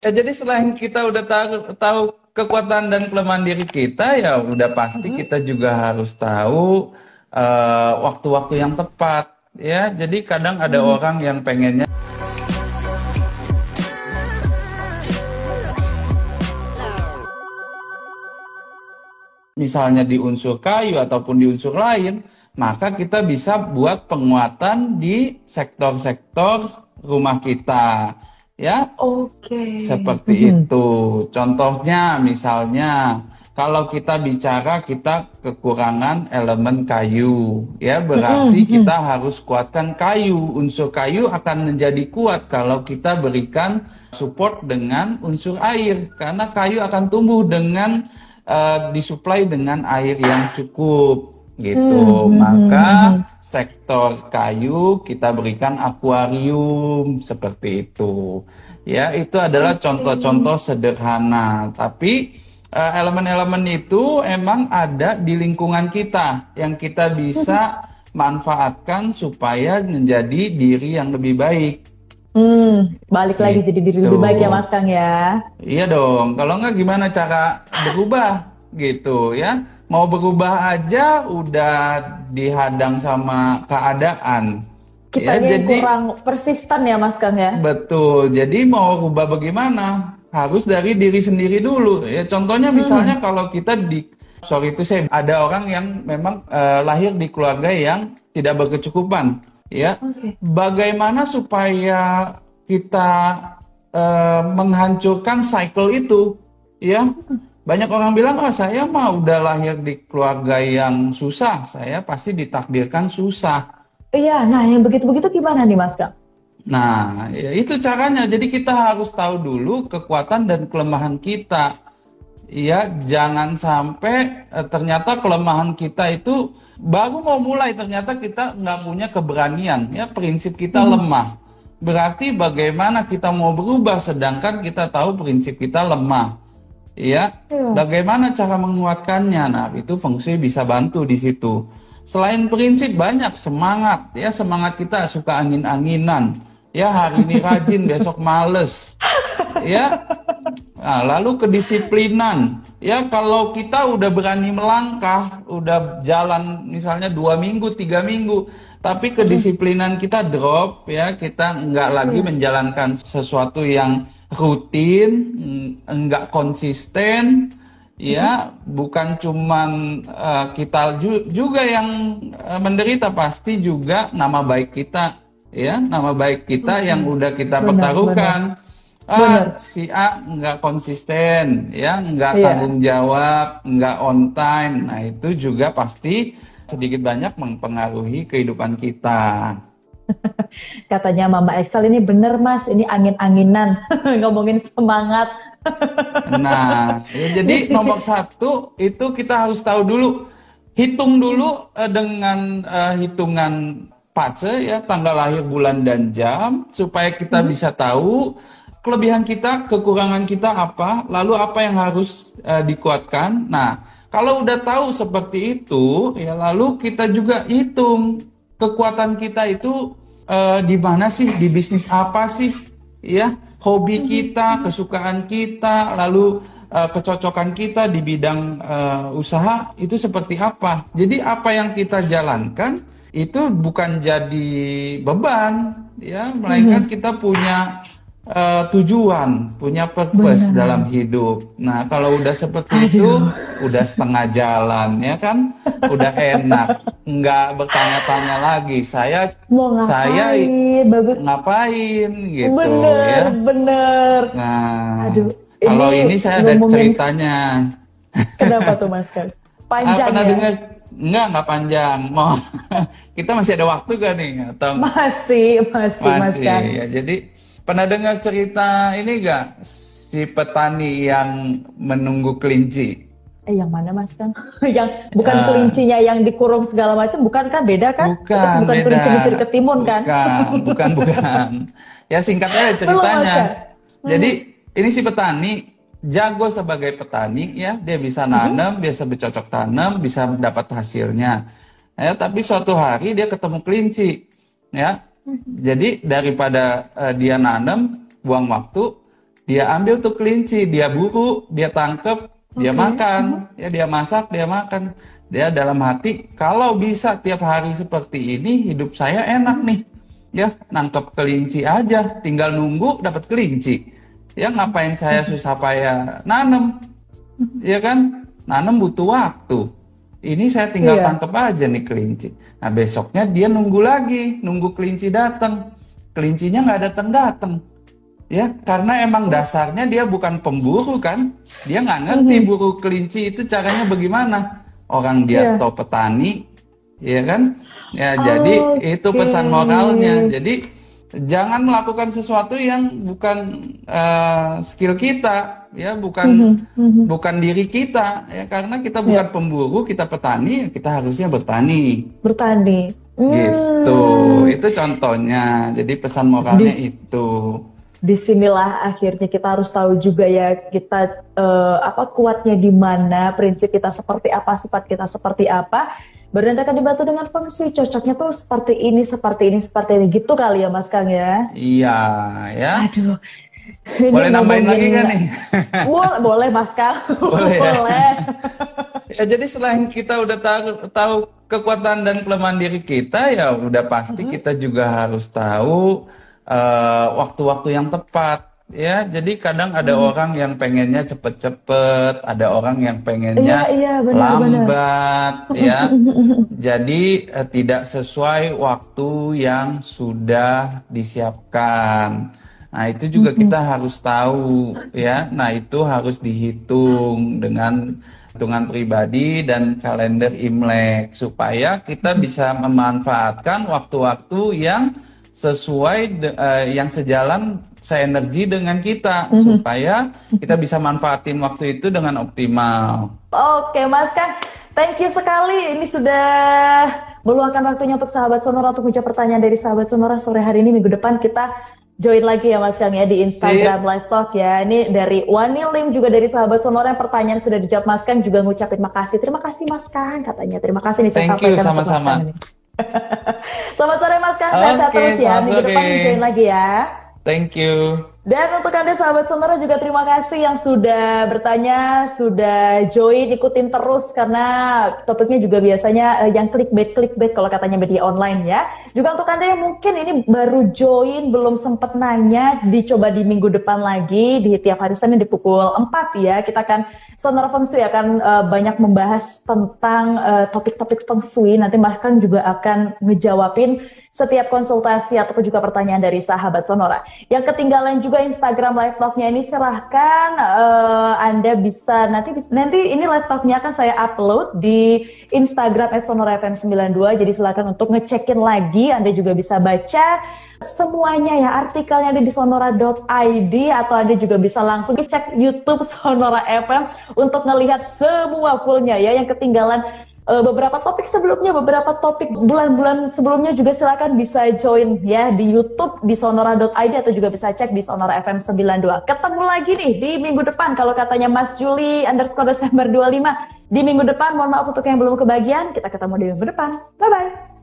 Ya, jadi selain kita udah tahu, tahu kekuatan dan kelemahan diri kita, ya udah pasti Mhm. kita juga harus tahu eh, waktu-waktu yang tepat. Ya, jadi kadang ada Mhm. orang yang pengennya misalnya di unsur kayu ataupun di unsur lain, maka kita bisa buat penguatan di sektor-sektor rumah kita. Ya, Oke. seperti Mhm. itu. Contohnya misalnya kalau kita bicara kita kekurangan elemen kayu, ya berarti Mhm, mhm. kita harus kuatkan kayu. Unsur kayu akan menjadi kuat kalau kita berikan support dengan unsur air karena kayu akan tumbuh dengan eh, disuplai dengan air yang cukup gitu. Mhm, Maka mhm. sektor kayu kita berikan akuarium seperti itu. Ya, itu adalah contoh-contoh sederhana, tapi eh, elemen-elemen itu emang ada di lingkungan kita yang kita bisa manfaatkan supaya menjadi diri yang lebih baik. Hmm, balik lagi jadi diri lebih baik ya Gitu. Mas Kang ya. Iya dong, kalau nggak gimana cara berubah gitu ya? Mau berubah aja udah dihadang sama keadaan. Kita Ya, jadi kurang persisten ya Mas Kang ya. betul. Jadi mau rubah bagaimana? Harus dari diri sendiri dulu. Ya contohnya misalnya Hmm. kalau kita di sorry itu saya ada orang yang memang eh, lahir di keluarga yang tidak berkecukupan. Ya, Oke. bagaimana supaya kita eh, menghancurkan cycle itu? Ya, banyak orang bilang, oh saya mah udah lahir di keluarga yang susah, saya pasti ditakdirkan susah. Iya, nah yang begitu-begitu gimana nih Mas Kang? Nah, ya itu caranya. Jadi kita harus tahu dulu kekuatan dan kelemahan kita. Ya, jangan sampai eh, ternyata kelemahan kita itu baru mau mulai ternyata kita nggak punya keberanian. Ya, prinsip kita lemah. Berarti bagaimana kita mau berubah sedangkan kita tahu prinsip kita lemah. Ya, Iya. bagaimana cara menguatkannya? Nah, itu feng shui bisa bantu di situ. Selain prinsip banyak semangat, ya semangat kita suka angin-anginan. Ya hari ini rajin, besok males. Ya, nah, lalu kedisiplinan. Ya kalau kita udah berani melangkah, udah jalan misalnya dua minggu, tiga minggu, tapi kedisiplinan kita drop, ya kita nggak lagi menjalankan sesuatu yang rutin, mm, nggak konsisten, ya bukan cuman eh, kita ju- juga yang eh, menderita pasti juga nama baik kita, ya nama baik kita yang udah kita Benar, pertaruhkan. Benar. Ah, si A nggak konsisten, ya nggak Iya. tanggung jawab, nggak on time. Nah itu juga pasti sedikit banyak mempengaruhi kehidupan kita. Katanya Mama Excel ini bener Mas, ini angin-anginan. Ngomongin semangat. Nah, ya, jadi nomor satu itu kita harus tahu dulu, hitung dulu eh, dengan eh, hitungan pace ya tanggal lahir bulan dan jam supaya kita bisa tahu kelebihan kita, kekurangan kita apa, lalu apa yang harus eh, dikuatkan. Nah, kalau udah tahu seperti itu, ya lalu kita juga hitung kekuatan kita itu eh, di mana sih, di bisnis apa sih, ya hobi kita, kesukaan kita, lalu eh, kecocokan kita di bidang eh, usaha itu seperti apa. Jadi apa yang kita jalankan itu bukan jadi beban, ya, melainkan kita punya eh, tujuan, punya purpose Benar. dalam hidup. Nah, kalau udah seperti itu, udah setengah jalan, ya kan? Udah enak, nggak bertanya-tanya lagi. Saya Mau saya ngapain? Bagus. ngapain gitu bener, ya. bener. Nah, Aduh, kalau ini saya ada ngomongin- ceritanya. Kenapa tuh Mas Kang? Ah, Panjang pernah ya? dengar? Enggak, enggak panjang. Mau kita masih ada waktu gak nih? Atau Masih, masih, Mas masih? Kang. Ya, jadi pernah dengar cerita ini gak? Si petani yang menunggu kelinci. Eh, yang mana Mas Kang? yang bukan Ah. kelincinya yang dikurung segala macam, bukan kan? Beda kan? Bukan, bukan beda. kelinci mencuri ketimun kan? Bukan, bukan, bukan. Ya singkat aja ceritanya. Belum, Mas, Jadi ini si petani jago sebagai petani ya, dia bisa nanam, biasa bercocok tanam, bisa dapat hasilnya. Ya, tapi suatu hari dia ketemu kelinci, ya. Jadi daripada eh, dia nanam, buang waktu, dia ambil tuh kelinci, dia buru, dia tangkep, dia makan, ya dia masak, dia makan. Dia dalam hati, kalau bisa tiap hari seperti ini, hidup saya enak nih. Ya, nangkep kelinci aja, tinggal nunggu dapat kelinci. Ya ngapain saya susah payah nanem? Ya kan? Nanem butuh waktu. Ini saya tinggal Iya. tangkep aja nih kelinci. Nah besoknya dia nunggu lagi, nunggu kelinci datang. Kelincinya nggak datang-datang. Ya, karena emang dasarnya dia bukan pemburu kan. Dia nggak ngerti buru kelinci itu caranya bagaimana. Orang dia Iya. tahu petani, ya kan? Ya, jadi itu pesan moralnya. Jadi jangan melakukan sesuatu yang bukan eh, skill kita, ya, bukan bukan diri kita, ya, karena kita bukan pemburu, kita petani, ya kita harusnya bertani. Bertani. Hmm, Gitu. Itu contohnya. Jadi pesan moralnya Dis- itu. di sinilah akhirnya kita harus tahu juga ya kita eh, apa kuatnya di mana, prinsip kita seperti apa, sifat kita seperti apa. Baru nanti akan dibantu dengan fungsi cocoknya tuh seperti ini, seperti ini, seperti ini gitu kali ya Mas Kang ya. Iya, ya. Aduh. Ini Boleh nambahin lagi kan nih? Boleh, boleh Mas Kang. Boleh ya? Boleh. Ya jadi selain kita udah tahu tahu kekuatan dan kelemahan diri kita, ya udah pasti kita juga harus tahu eh, waktu-waktu yang tepat. Ya, jadi kadang ada orang yang pengennya cepet-cepet, ada orang yang pengennya Iya, iya, benar, lambat, ya. Jadi eh, tidak sesuai waktu yang sudah disiapkan. Nah, itu juga kita harus tahu, ya. Nah, itu harus dihitung dengan hitungan pribadi dan kalender Imlek supaya kita bisa memanfaatkan waktu-waktu yang sesuai de- eh, yang sejalan seenergi dengan kita supaya kita bisa manfaatin waktu itu dengan optimal. Oke Mas Kang, thank you sekali. Ini sudah meluangkan waktunya untuk sahabat Sonora untuk menjawab pertanyaan dari sahabat Sonora sore hari ini minggu depan kita join lagi ya Mas Kang ya di Instagram Live Talk ya. Ini dari Wani Lim juga dari sahabat Sonora yang pertanyaan sudah dijawab Mas Kang juga ngucapin makasih. Terima kasih Mas Kang katanya. Terima kasih nih saya Thank you, sampaikan Mas sama-sama. Selamat sore Mas Kang, sehat-sehat Oke, terus ya. Minggu depan join lagi ya. Thank you. Dan untuk Anda sahabat Sonora juga terima kasih yang sudah bertanya, sudah join, ikutin terus karena topiknya juga biasanya eh, yang clickbait-clickbait kalau katanya media online ya. Juga untuk Anda yang mungkin ini baru join, belum sempat nanya, dicoba di minggu depan lagi, di tiap hari Senin di pukul 4 ya. Kita akan Sonora Feng Shui akan eh, banyak membahas tentang eh, topik-topik Feng Shui, nanti bahkan juga akan ngejawabin setiap konsultasi ataupun juga pertanyaan dari sahabat Sonora. Yang ketinggalan juga Instagram live talk-nya ini silahkan eh, Anda bisa nanti nanti ini live talk-nya akan saya upload di Instagram @sonorafm92 jadi silahkan untuk ngecekin lagi Anda juga bisa baca semuanya ya artikelnya ada di sonora.id atau Anda juga bisa langsung cek YouTube Sonora FM untuk ngelihat semua fullnya ya. Yang ketinggalan Eh, beberapa topik sebelumnya, beberapa topik bulan-bulan sebelumnya juga silakan bisa join ya di YouTube di sonora.id atau juga bisa cek di Sonora FM 92. Ketemu lagi nih di minggu depan kalau katanya Mas Juli underscore Desember 25 di minggu depan. Mohon maaf untuk yang belum kebagian, kita ketemu di minggu depan. Bye bye.